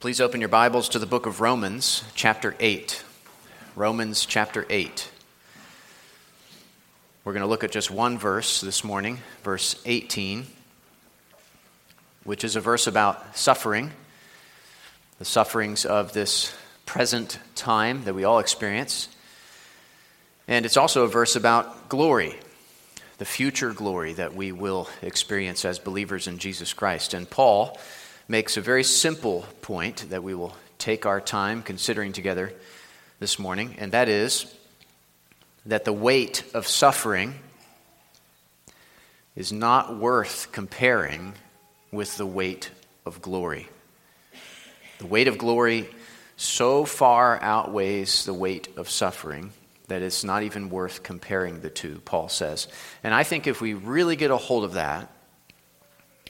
Please open your Bibles to the book of Romans, chapter 8. Romans, chapter 8. We're going to look at just one verse this morning, verse 18, which is a verse about suffering, the sufferings of this present time that we all experience. And it's also a verse about glory, the future glory that we will experience as believers in Jesus Christ. And Paul makes a very simple point that we will take our time considering together this morning, and that is that the weight of suffering is not worth comparing with the weight of glory. The weight of glory so far outweighs the weight of suffering that it's not even worth comparing the two, Paul says. And I think if we really get a hold of that,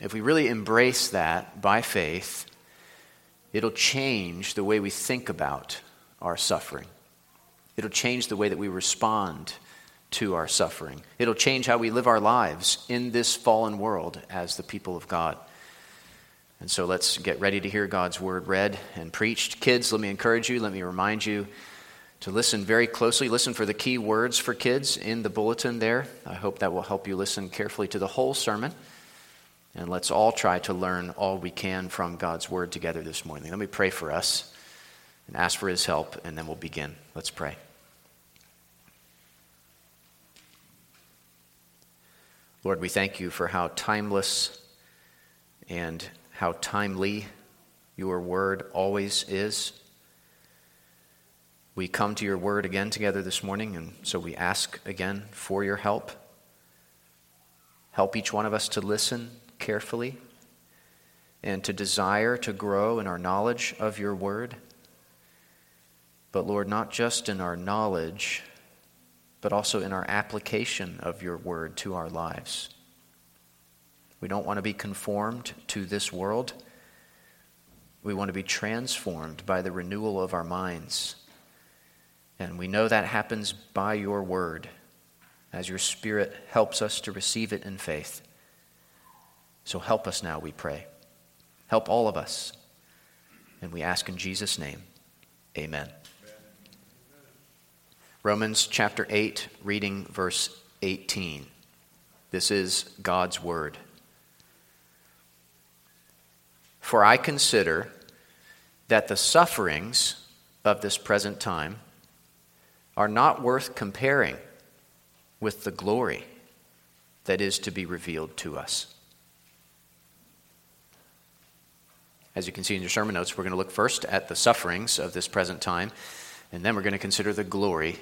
if we really embrace that by faith, it'll change the way we think about our suffering. It'll change the way that we respond to our suffering. It'll change how we live our lives in this fallen world as the people of God. And so let's get ready to hear God's word read and preached. Kids, let me encourage you, let me remind you to listen very closely. Listen for the key words for kids in the bulletin there. I hope that will help you listen carefully to the whole sermon. And let's all try to learn all we can from God's word together this morning. Let me pray for us and ask for his help, and then we'll begin. Let's pray. Lord, we thank you for how timeless and how timely your word always is. We come to your word again together this morning, and so we ask again for your help. Help each one of us to listen carefully and to desire to grow in our knowledge of your word. But Lord, not just in our knowledge, but also in our application of your word to our lives. We don't want to be conformed to this world. We want to be transformed by the renewal of our minds. And we know that happens by your word as your Spirit helps us to receive it in faith. So help us now, we pray. Help all of us. And we ask in Jesus' name, amen. Romans chapter 8, reading verse 18. This is God's word. For I consider that the sufferings of this present time are not worth comparing with the glory that is to be revealed to us. As you can see in your sermon notes, we're going to look first at the sufferings of this present time, and then we're going to consider the glory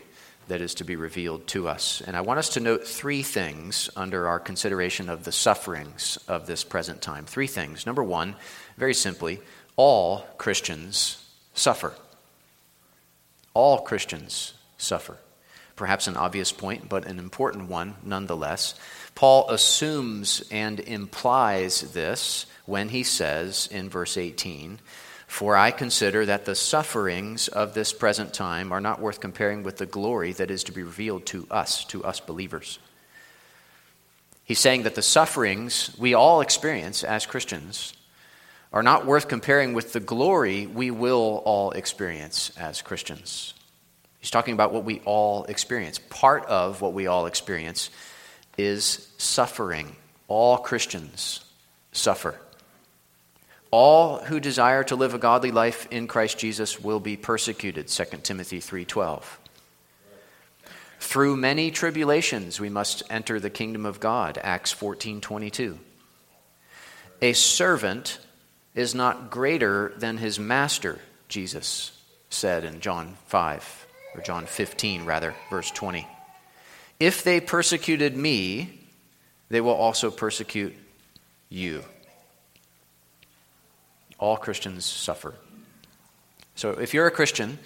that is to be revealed to us. And I want us to note three things under our consideration of the sufferings of this present time. Three things. Number one, very simply, all Christians suffer. All Christians suffer. Perhaps an obvious point, but an important one nonetheless. Paul assumes and implies this when he says in verse 18, For I consider that the sufferings of this present time are not worth comparing with the glory that is to be revealed to us, to us believers. He's saying that the sufferings we all experience as Christians are not worth comparing with the glory we will all experience as Christians. He's talking about what we all experience. Part of what we all experience is suffering. All Christians suffer. All who desire to live a godly life in Christ Jesus will be persecuted, 2 Timothy 3:12. Through many tribulations we must enter the kingdom of God, Acts 14:22. A servant is not greater than his master, Jesus said in John 5 or John 15 rather, verse 20. If they persecuted me, they will also persecute you. All Christians suffer. So if you're a Christian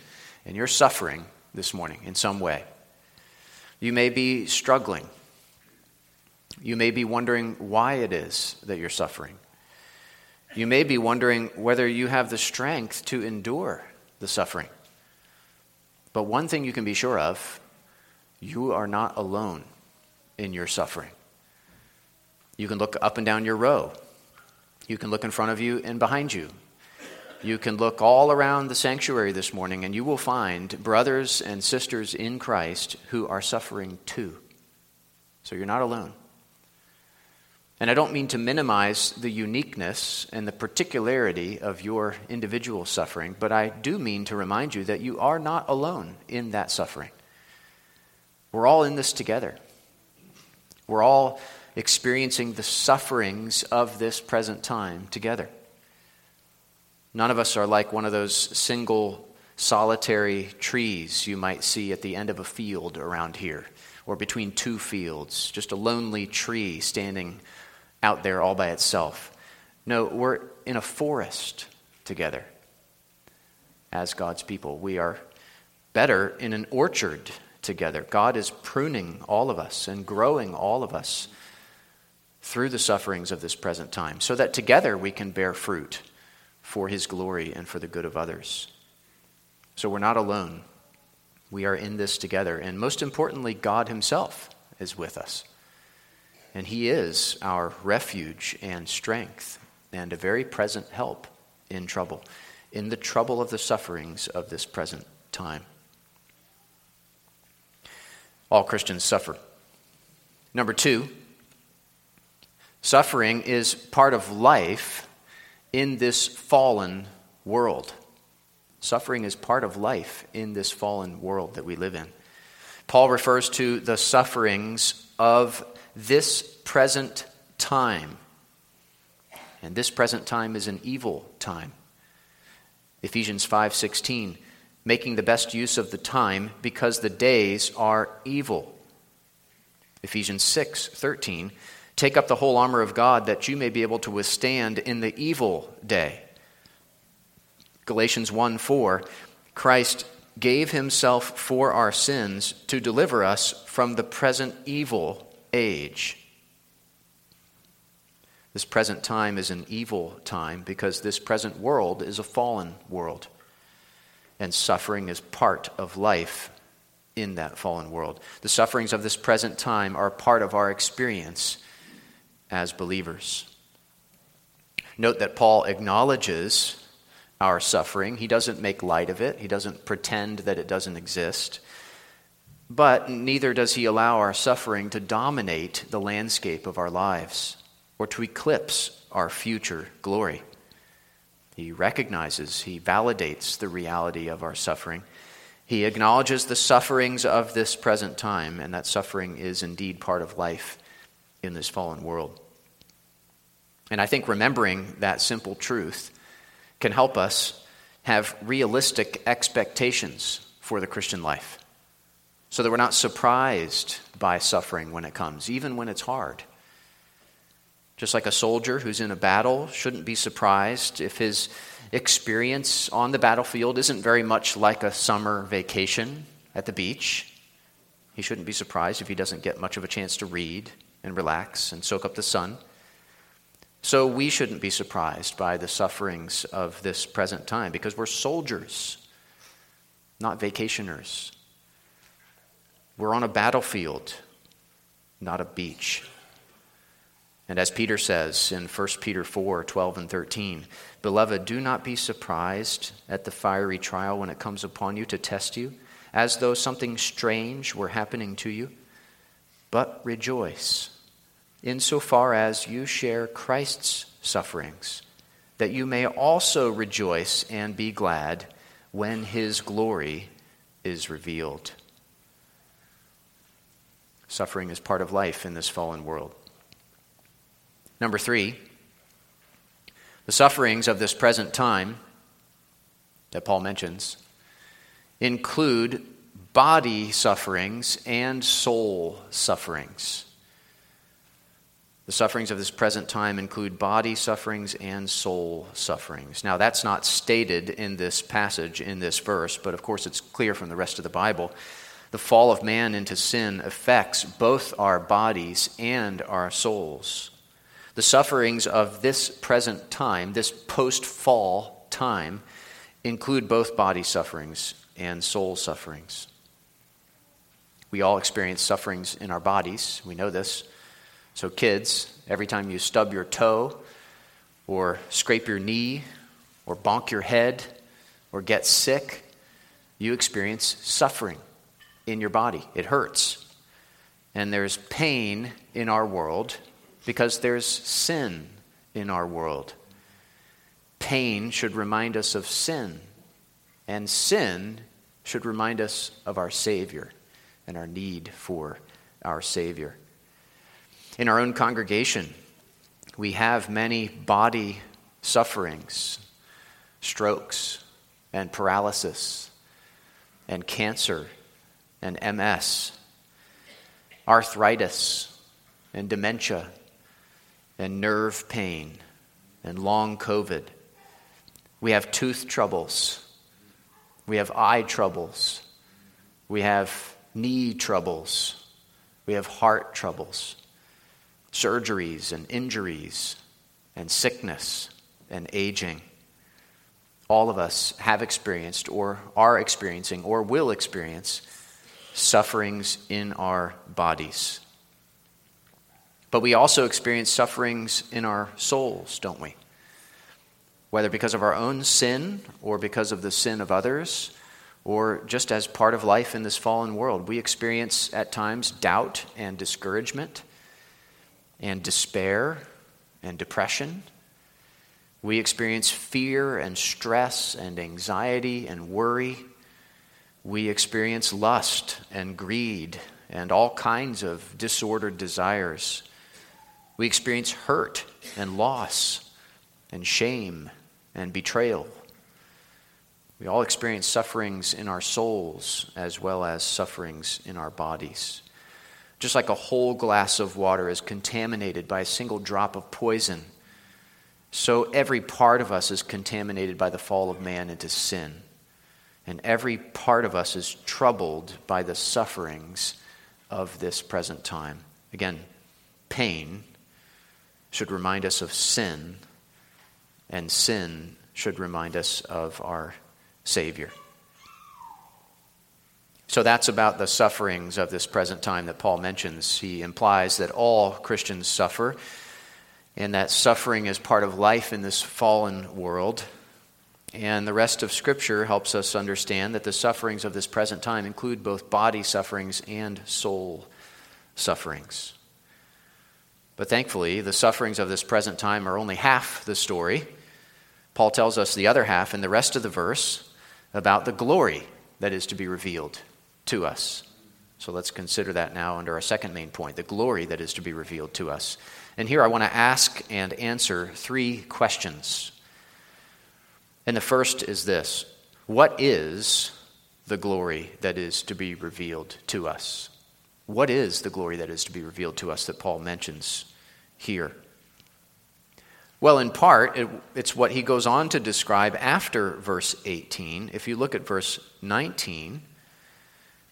and you're suffering this morning in some way, you may be struggling. You may be wondering why it is that you're suffering. You may be wondering whether you have the strength to endure the suffering. But one thing you can be sure of you are not alone in your suffering. You can look up and down your row you can look in front of you and behind you. You can look all around the sanctuary this morning and you will find brothers and sisters in Christ who are suffering too. So you're not alone. And I don't mean to minimize the uniqueness and the particularity of your individual suffering, but I do mean to remind you that you are not alone in that suffering. We're all in this together. We're all experiencing the sufferings of this present time together. None of us are like one of those single solitary trees you might see at the end of a field around here or between two fields, just a lonely tree standing out there all by itself. No, we're in a forest together as God's people. We are better in an orchard together. God is pruning all of us and growing all of us through the sufferings of this present time so that together we can bear fruit for his glory and for the good of others. So we're not alone. We are in this together. And most importantly, God himself is with us. And he is our refuge and strength and a very present help in trouble, in the trouble of the sufferings of this present time. All Christians suffer. Number two, suffering is part of life in this fallen world. Suffering is part of life in this fallen world that we live in. Paul refers to the sufferings of this present time. And this present time is an evil time. Ephesians 5:16 making the best use of the time because the days are evil. Ephesians 6:13 Take up the whole armor of God that you may be able to withstand in the evil day. Galatians 1 4, Christ gave himself for our sins to deliver us from the present evil age. This present time is an evil time because this present world is a fallen world. And suffering is part of life in that fallen world. The sufferings of this present time are part of our experience as believers. Note that Paul acknowledges our suffering. He doesn't make light of it, he doesn't pretend that it doesn't exist. But neither does he allow our suffering to dominate the landscape of our lives or to eclipse our future glory. He recognizes, he validates the reality of our suffering. He acknowledges the sufferings of this present time, and that suffering is indeed part of life in this fallen world. And I think remembering that simple truth can help us have realistic expectations for the Christian life so that we're not surprised by suffering when it comes, even when it's hard. Just like a soldier who's in a battle shouldn't be surprised if his experience on the battlefield isn't very much like a summer vacation at the beach. He shouldn't be surprised if he doesn't get much of a chance to read and relax and soak up the sun. So we shouldn't be surprised by the sufferings of this present time because we're soldiers, not vacationers. We're on a battlefield, not a beach. And as Peter says in 1 Peter 4 12 and 13, Beloved, do not be surprised at the fiery trial when it comes upon you to test you, as though something strange were happening to you, but rejoice insofar as you share Christ's sufferings, that you may also rejoice and be glad when his glory is revealed. Suffering is part of life in this fallen world. Number three, the sufferings of this present time that Paul mentions include body sufferings and soul sufferings. The sufferings of this present time include body sufferings and soul sufferings. Now, that's not stated in this passage, in this verse, but of course it's clear from the rest of the Bible. The fall of man into sin affects both our bodies and our souls. The sufferings of this present time, this post fall time, include both body sufferings and soul sufferings. We all experience sufferings in our bodies. We know this. So, kids, every time you stub your toe or scrape your knee or bonk your head or get sick, you experience suffering in your body. It hurts. And there's pain in our world because there's sin in our world. Pain should remind us of sin, and sin should remind us of our Savior and our need for our Savior. In our own congregation, we have many body sufferings, strokes, and paralysis, and cancer, and MS, arthritis, and dementia, and nerve pain, and long COVID. We have tooth troubles. We have eye troubles. We have knee troubles. We have heart troubles surgeries and injuries and sickness and aging. All of us have experienced or are experiencing or will experience sufferings in our bodies. But we also experience sufferings in our souls, don't we? Whether because of our own sin or because of the sin of others, or just as part of life in this fallen world, we experience at times doubt and discouragement and despair and depression. We experience fear and stress and anxiety and worry. We experience lust and greed and all kinds of disordered desires. We experience hurt and loss and shame and betrayal. We all experience sufferings in our souls as well as sufferings in our bodies. Just like a whole glass of water is contaminated by a single drop of poison, so every part of us is contaminated by the fall of man into sin. And every part of us is troubled by the sufferings of this present time. Again, pain should remind us of sin, and sin should remind us of our Savior. So that's about the sufferings of this present time that Paul mentions. He implies that all Christians suffer, and that suffering is part of life in this fallen world. And the rest of Scripture helps us understand that the sufferings of this present time include both body sufferings and soul sufferings. But thankfully, the sufferings of this present time are only half the story. Paul tells us the other half in the rest of the verse about the glory that is to be revealed to us. So let's consider that now under our second main point the glory that is to be revealed to us. And here I want to ask and answer three questions. And the first is this What is the glory that is to be revealed to us? What is the glory that is to be revealed to us that Paul mentions here? Well, in part, it, it's what he goes on to describe after verse 18. If you look at verse 19,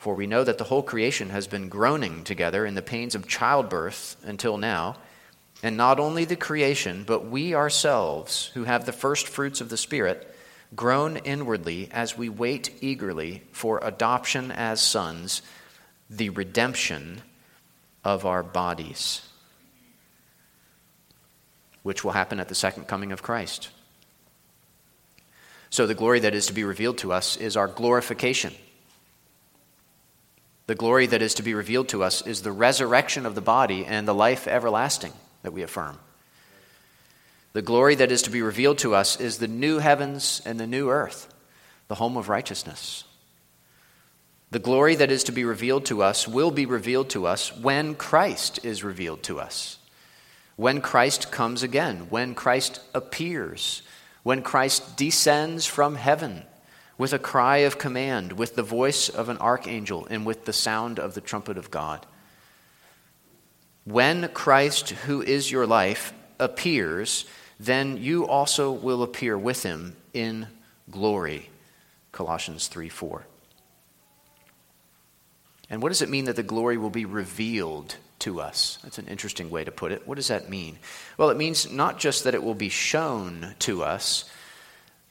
For we know that the whole creation has been groaning together in the pains of childbirth until now. And not only the creation, but we ourselves, who have the first fruits of the Spirit, groan inwardly as we wait eagerly for adoption as sons, the redemption of our bodies, which will happen at the second coming of Christ. So, the glory that is to be revealed to us is our glorification. The glory that is to be revealed to us is the resurrection of the body and the life everlasting that we affirm. The glory that is to be revealed to us is the new heavens and the new earth, the home of righteousness. The glory that is to be revealed to us will be revealed to us when Christ is revealed to us. When Christ comes again, when Christ appears, when Christ descends from heaven with a cry of command, with the voice of an archangel, and with the sound of the trumpet of God. When Christ, who is your life, appears, then you also will appear with him in glory. Colossians 3 4. And what does it mean that the glory will be revealed to us? That's an interesting way to put it. What does that mean? Well, it means not just that it will be shown to us,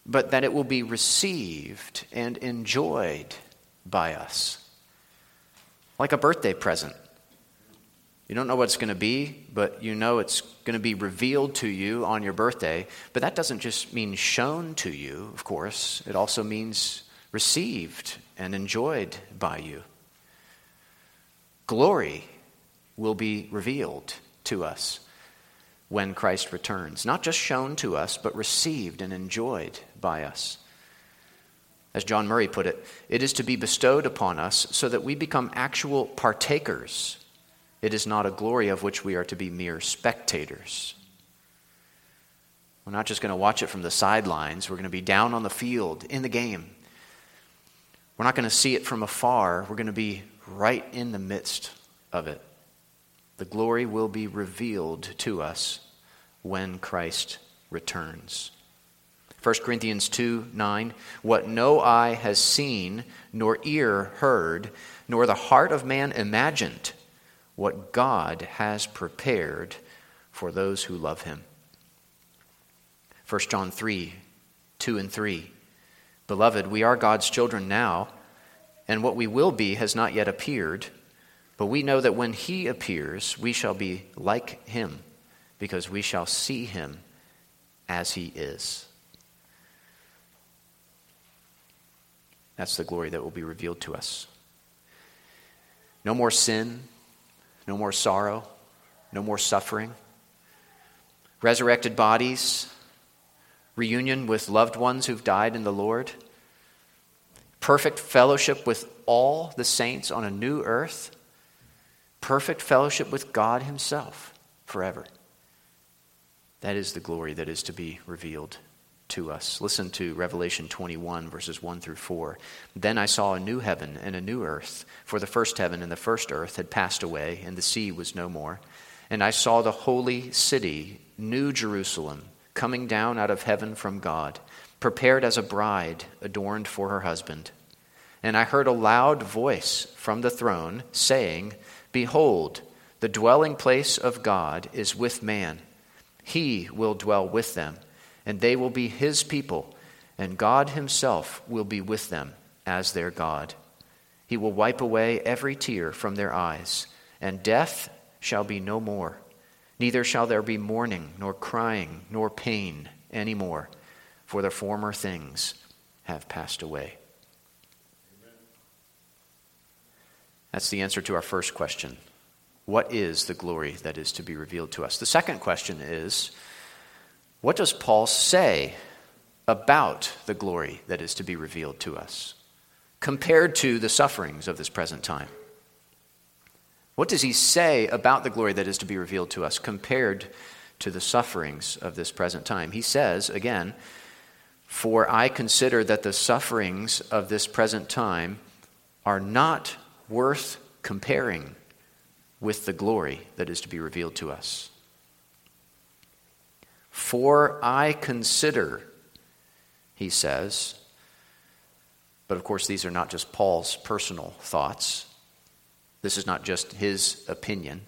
but that it will be received and enjoyed by us. Like a birthday present. You don't know what it's going to be, but you know it's going to be revealed to you on your birthday. But that doesn't just mean shown to you, of course, it also means received and enjoyed by you. Glory will be revealed to us when Christ returns. Not just shown to us, but received and enjoyed by us. As John Murray put it, it is to be bestowed upon us so that we become actual partakers. It is not a glory of which we are to be mere spectators. We're not just going to watch it from the sidelines, we're going to be down on the field, in the game. We're not going to see it from afar, we're going to be right in the midst of it. The glory will be revealed to us when Christ returns. 1 Corinthians 2 9, what no eye has seen, nor ear heard, nor the heart of man imagined, what God has prepared for those who love him. 1 John 3 2 and 3, Beloved, we are God's children now, and what we will be has not yet appeared. But we know that when he appears, we shall be like him, because we shall see him as he is. That's the glory that will be revealed to us. No more sin, no more sorrow, no more suffering. Resurrected bodies, reunion with loved ones who've died in the Lord, perfect fellowship with all the saints on a new earth perfect fellowship with God Himself forever. That is the glory that is to be revealed to us. Listen to Revelation 21, verses 1 through 4. Then I saw a new heaven and a new earth, for the first heaven and the first earth had passed away, and the sea was no more. And I saw the holy city, New Jerusalem, coming down out of heaven from God, prepared as a bride adorned for her husband. And I heard a loud voice from the throne saying, Behold, the dwelling place of God is with man. He will dwell with them, and they will be his people, and God himself will be with them as their God. He will wipe away every tear from their eyes, and death shall be no more. Neither shall there be mourning, nor crying, nor pain any more, for the former things have passed away. That's the answer to our first question. What is the glory that is to be revealed to us? The second question is what does Paul say about the glory that is to be revealed to us compared to the sufferings of this present time? What does he say about the glory that is to be revealed to us compared to the sufferings of this present time? He says, again, For I consider that the sufferings of this present time are not worth comparing with the glory that is to be revealed to us. For I consider, he says, but of course, these are not just Paul's personal thoughts. This is not just his opinion.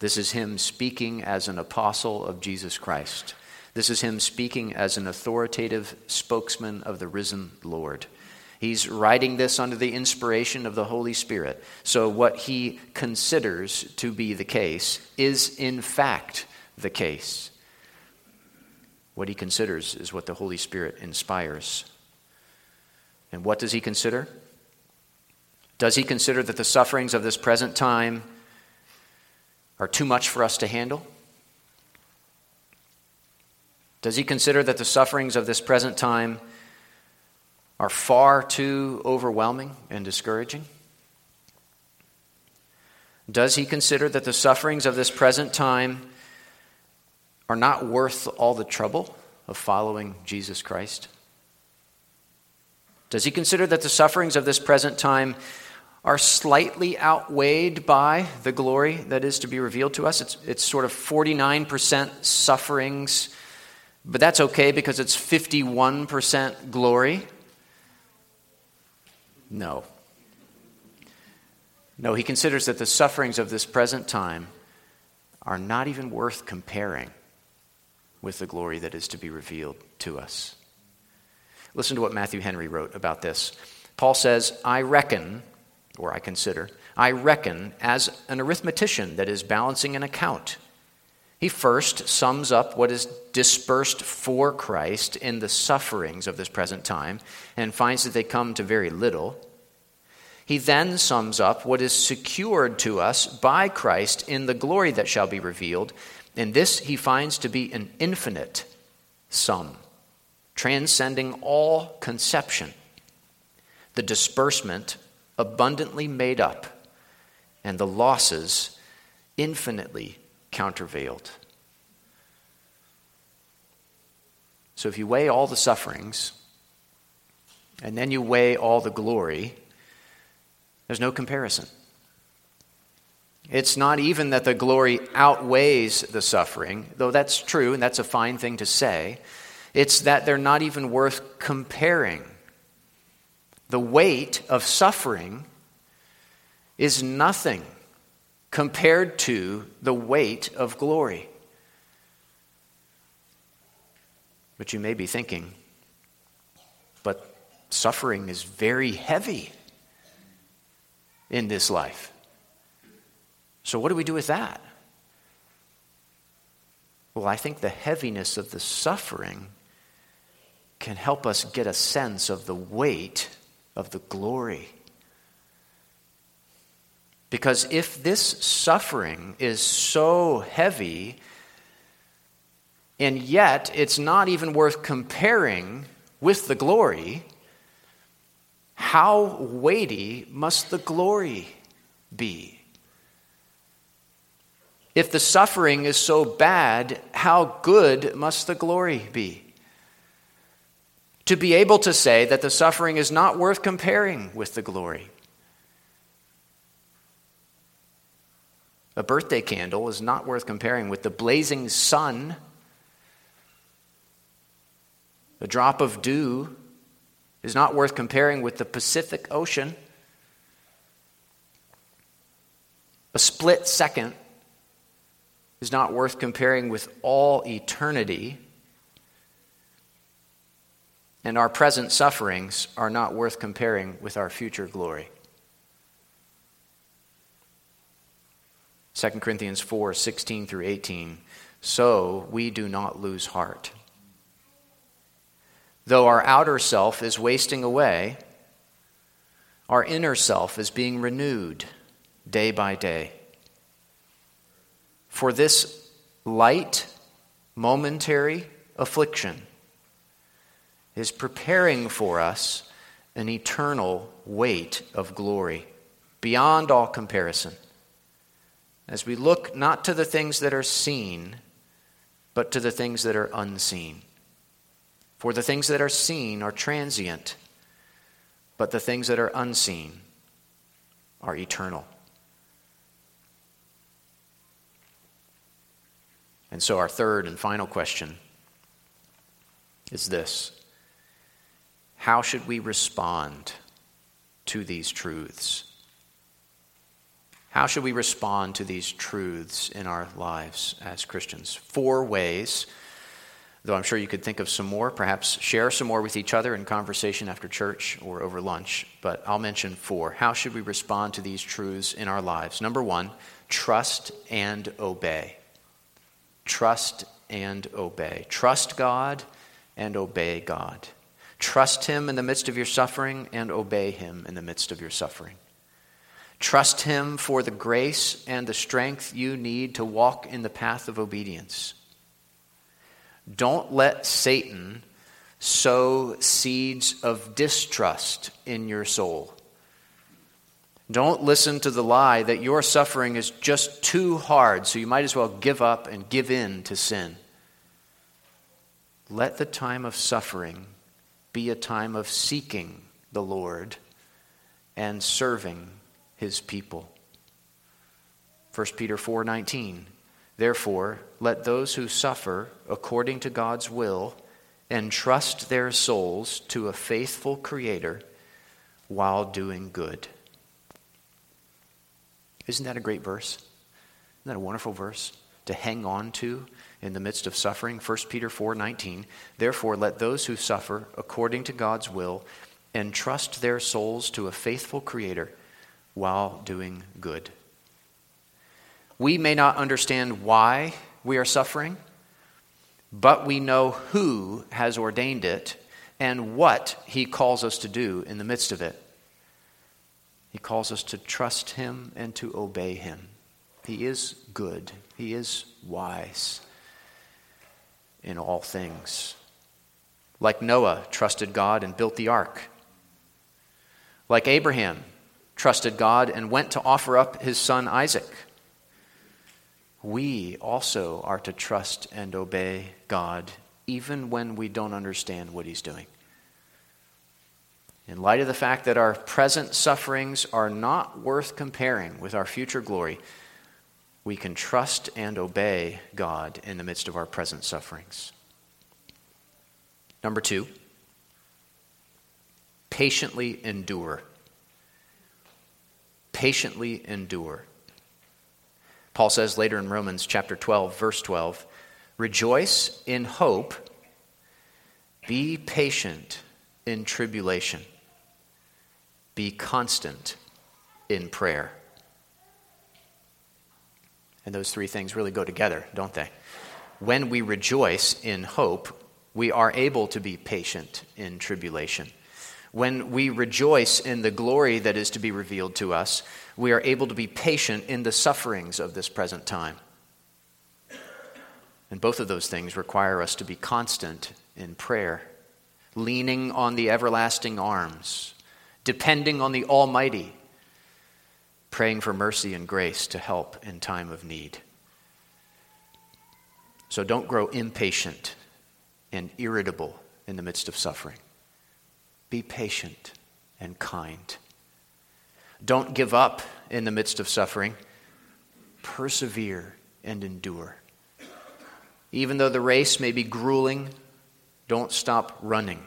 This is him speaking as an apostle of Jesus Christ. This is him speaking as an authoritative spokesman of the risen Lord. He's writing this under the inspiration of the Holy Spirit. So, what he considers to be the case is, in fact, the case. What he considers is what the Holy Spirit inspires. And what does he consider? Does he consider that the sufferings of this present time are too much for us to handle? Does he consider that the sufferings of this present time are far too overwhelming and discouraging? Does he consider that the sufferings of this present time are not worth all the trouble of following Jesus Christ? Does he consider that the sufferings of this present time are slightly outweighed by the glory that is to be revealed to us? It's, it's sort of 49% sufferings, but that's okay because it's 51% glory. No. No, he considers that the sufferings of this present time are not even worth comparing with the glory that is to be revealed to us. Listen to what Matthew Henry wrote about this. Paul says, I reckon, or I consider, I reckon as an arithmetician that is balancing an account. He first sums up what is dispersed for Christ in the sufferings of this present time and finds that they come to very little. He then sums up what is secured to us by Christ in the glory that shall be revealed, and this he finds to be an infinite sum, transcending all conception. The disbursement abundantly made up, and the losses infinitely countervailed. So if you weigh all the sufferings, and then you weigh all the glory, there's no comparison. It's not even that the glory outweighs the suffering, though that's true and that's a fine thing to say. It's that they're not even worth comparing. The weight of suffering is nothing compared to the weight of glory. But you may be thinking, but suffering is very heavy in this life. So, what do we do with that? Well, I think the heaviness of the suffering can help us get a sense of the weight of the glory. Because if this suffering is so heavy, and yet it's not even worth comparing with the glory, how weighty must the glory be? If the suffering is so bad, how good must the glory be? To be able to say that the suffering is not worth comparing with the glory. A birthday candle is not worth comparing with the blazing sun. A drop of dew is not worth comparing with the Pacific Ocean. A split second is not worth comparing with all eternity. And our present sufferings are not worth comparing with our future glory. 2 Corinthians 4 16 through 18. So we do not lose heart. Though our outer self is wasting away, our inner self is being renewed day by day. For this light, momentary affliction is preparing for us an eternal weight of glory beyond all comparison. As we look not to the things that are seen, but to the things that are unseen. For the things that are seen are transient, but the things that are unseen are eternal. And so, our third and final question is this How should we respond to these truths? How should we respond to these truths in our lives as Christians? Four ways Though I'm sure you could think of some more, perhaps share some more with each other in conversation after church or over lunch. But I'll mention four. How should we respond to these truths in our lives? Number one, trust and obey. Trust and obey. Trust God and obey God. Trust Him in the midst of your suffering and obey Him in the midst of your suffering. Trust Him for the grace and the strength you need to walk in the path of obedience. Don't let Satan sow seeds of distrust in your soul. Don't listen to the lie that your suffering is just too hard, so you might as well give up and give in to sin. Let the time of suffering be a time of seeking the Lord and serving his people. 1 Peter 4:19 Therefore, let those who suffer according to God's will entrust their souls to a faithful Creator while doing good. Isn't that a great verse? Isn't that a wonderful verse to hang on to in the midst of suffering? 1 Peter 4:19. Therefore let those who suffer according to God's will entrust their souls to a faithful creator while doing good. We may not understand why we are suffering, but we know who has ordained it and what he calls us to do in the midst of it. He calls us to trust him and to obey him. He is good, he is wise in all things. Like Noah trusted God and built the ark. Like Abraham trusted God and went to offer up his son Isaac. We also are to trust and obey God even when we don't understand what he's doing. In light of the fact that our present sufferings are not worth comparing with our future glory, we can trust and obey God in the midst of our present sufferings. Number two, patiently endure. Patiently endure. Paul says later in Romans chapter 12, verse 12, rejoice in hope, be patient in tribulation be constant in prayer. And those three things really go together, don't they? When we rejoice in hope, we are able to be patient in tribulation. When we rejoice in the glory that is to be revealed to us, we are able to be patient in the sufferings of this present time. And both of those things require us to be constant in prayer, leaning on the everlasting arms depending on the Almighty, praying for mercy and grace to help in time of need. So don't grow impatient and irritable in the midst of suffering. Be patient and kind. Don't give up in the midst of suffering. Persevere and endure. Even though the race may be grueling, don't stop running.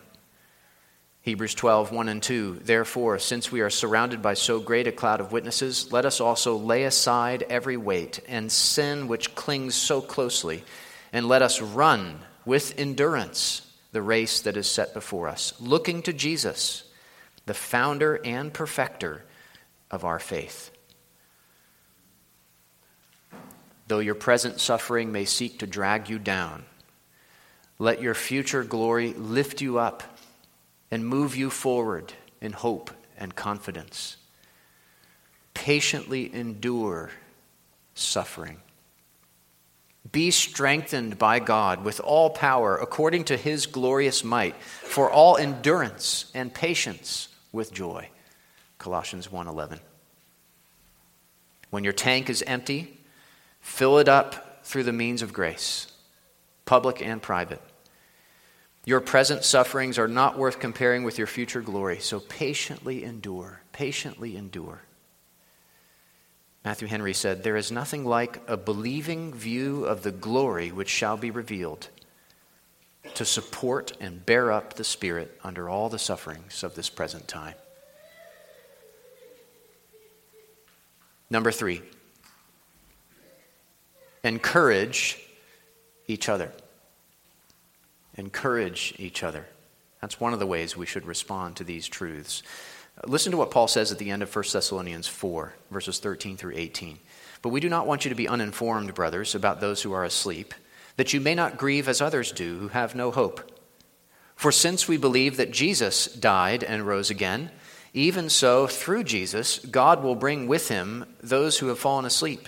Hebrews 12, 1 and 2. Therefore, since we are surrounded by so great a cloud of witnesses, let us also lay aside every weight and sin which clings so closely, and let us run with endurance the race that is set before us, looking to Jesus, the founder and perfecter of our faith. Though your present suffering may seek to drag you down, let your future glory lift you up and move you forward in hope and confidence. Patiently endure suffering. Be strengthened by God with all power according to his glorious might for all endurance and patience with joy. Colossians 1:11. When your tank is empty, fill it up through the means of grace, public and private. Your present sufferings are not worth comparing with your future glory, so patiently endure. Patiently endure. Matthew Henry said, There is nothing like a believing view of the glory which shall be revealed to support and bear up the Spirit under all the sufferings of this present time. Number three, encourage each other encourage each other. That's one of the ways we should respond to these truths. Listen to what Paul says at the end of 1 Thessalonians 4, verses 13 through 18. But we do not want you to be uninformed, brothers, about those who are asleep, that you may not grieve as others do who have no hope. For since we believe that Jesus died and rose again, even so, through Jesus, God will bring with him those who have fallen asleep.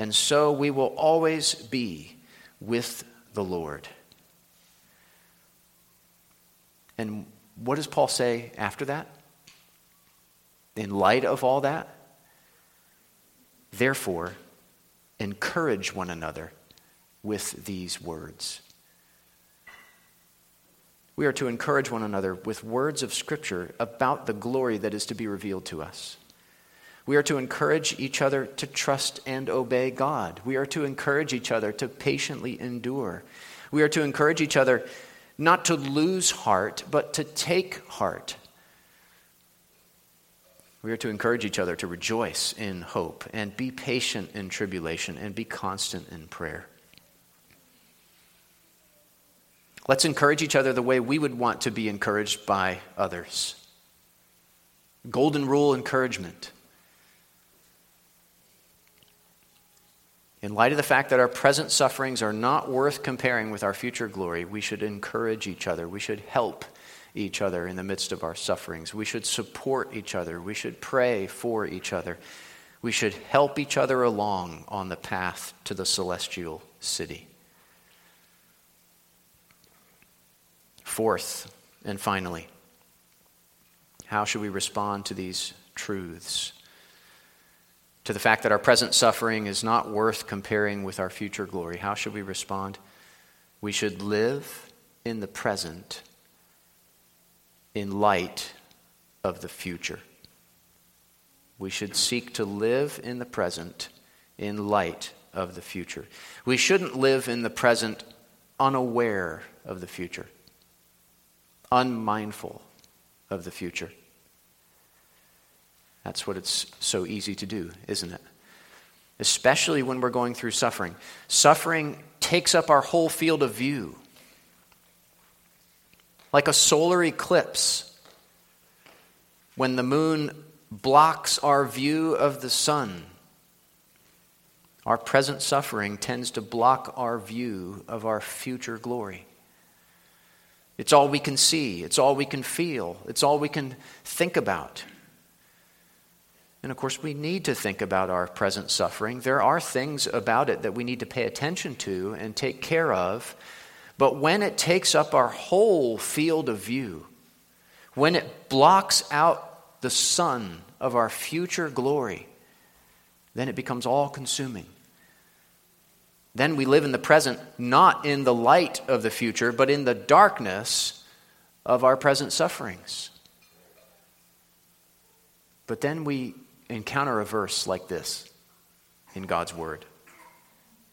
and so we will always be with the Lord. And what does Paul say after that? In light of all that? Therefore, encourage one another with these words. We are to encourage one another with words of Scripture about the glory that is to be revealed to us. We are to encourage each other to trust and obey God. We are to encourage each other to patiently endure. We are to encourage each other not to lose heart, but to take heart. We are to encourage each other to rejoice in hope and be patient in tribulation and be constant in prayer. Let's encourage each other the way we would want to be encouraged by others. Golden rule encouragement. In light of the fact that our present sufferings are not worth comparing with our future glory, we should encourage each other. We should help each other in the midst of our sufferings. We should support each other. We should pray for each other. We should help each other along on the path to the celestial city. Fourth, and finally, how should we respond to these truths? To the fact that our present suffering is not worth comparing with our future glory. How should we respond? We should live in the present in light of the future. We should seek to live in the present in light of the future. We shouldn't live in the present unaware of the future unmindful of the future. That's what it's so easy to do, isn't it? Especially when we're going through suffering. Suffering takes up our whole field of view. Like a solar eclipse, when the moon blocks our view of the sun, our present suffering tends to block our view of our future glory. It's all we can see, it's all we can feel, it's all we can think about. And of course, we need to think about our present suffering. There are things about it that we need to pay attention to and take care of. But when it takes up our whole field of view, when it blocks out the sun of our future glory, then it becomes all consuming. Then we live in the present, not in the light of the future, but in the darkness of our present sufferings. But then we encounter a verse like this in God's Word,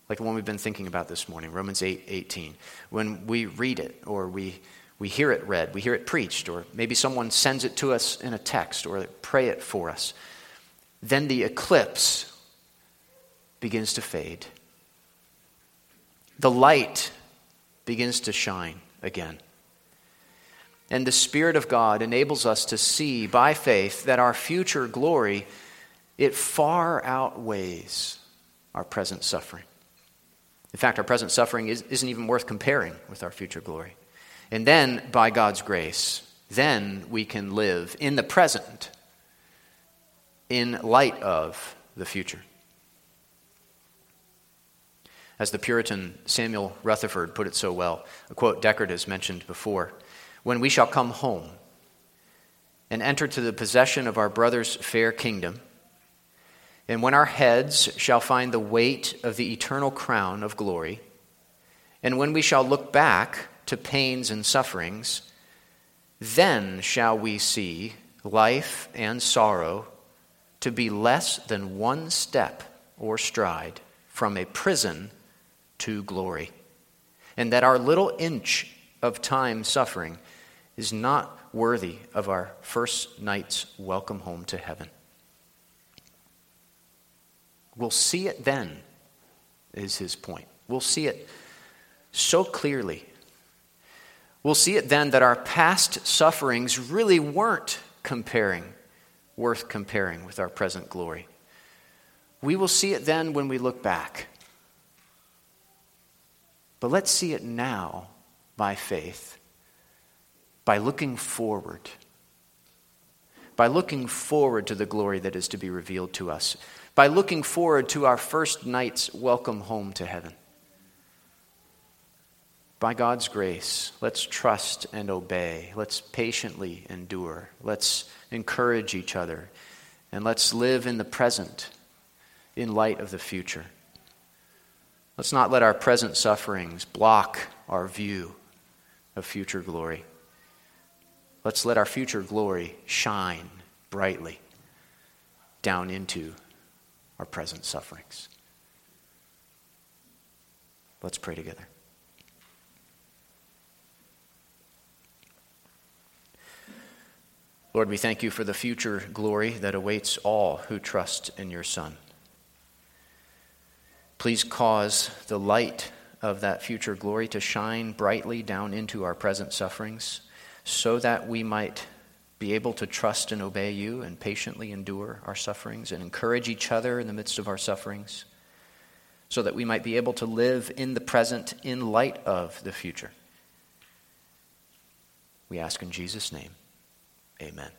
like the one we've been thinking about this morning, Romans 8 18. When we read it or we, we hear it read, we hear it preached, or maybe someone sends it to us in a text or pray it for us, then the eclipse begins to fade the light begins to shine again. And the Spirit of God enables us to see by faith that our future glory, it far outweighs our present suffering. In fact, our present suffering is, isn't even worth comparing with our future glory. And then, by God's grace, then we can live in the present in light of the future. As the Puritan Samuel Rutherford put it so well, a quote Deckard has mentioned before When we shall come home and enter to the possession of our brother's fair kingdom, and when our heads shall find the weight of the eternal crown of glory, and when we shall look back to pains and sufferings, then shall we see life and sorrow to be less than one step or stride from a prison to glory. And that our little inch of time suffering is not worthy of our first night's welcome home to heaven. We'll see it then, is his point. We'll see it so clearly. We'll see it then that our past sufferings really weren't comparing, worth comparing with our present glory. We will see it then when we look back. But let's see it now by faith, by looking forward, by looking forward to the glory that is to be revealed to us, by looking forward to our first night's welcome home to heaven. By God's grace, let's trust and obey. Let's patiently endure. Let's encourage each other. And let's live in the present in light of the future. Let's not let our present sufferings block our view of future glory. Let's let our future glory shine brightly down into our present sufferings. Let's pray together. Lord, we thank you for the future glory that awaits all who trust in your Son. Please cause the light of that future glory to shine brightly down into our present sufferings so that we might be able to trust and obey you and patiently endure our sufferings and encourage each other in the midst of our sufferings so that we might be able to live in the present in light of the future. We ask in Jesus' name. Amen.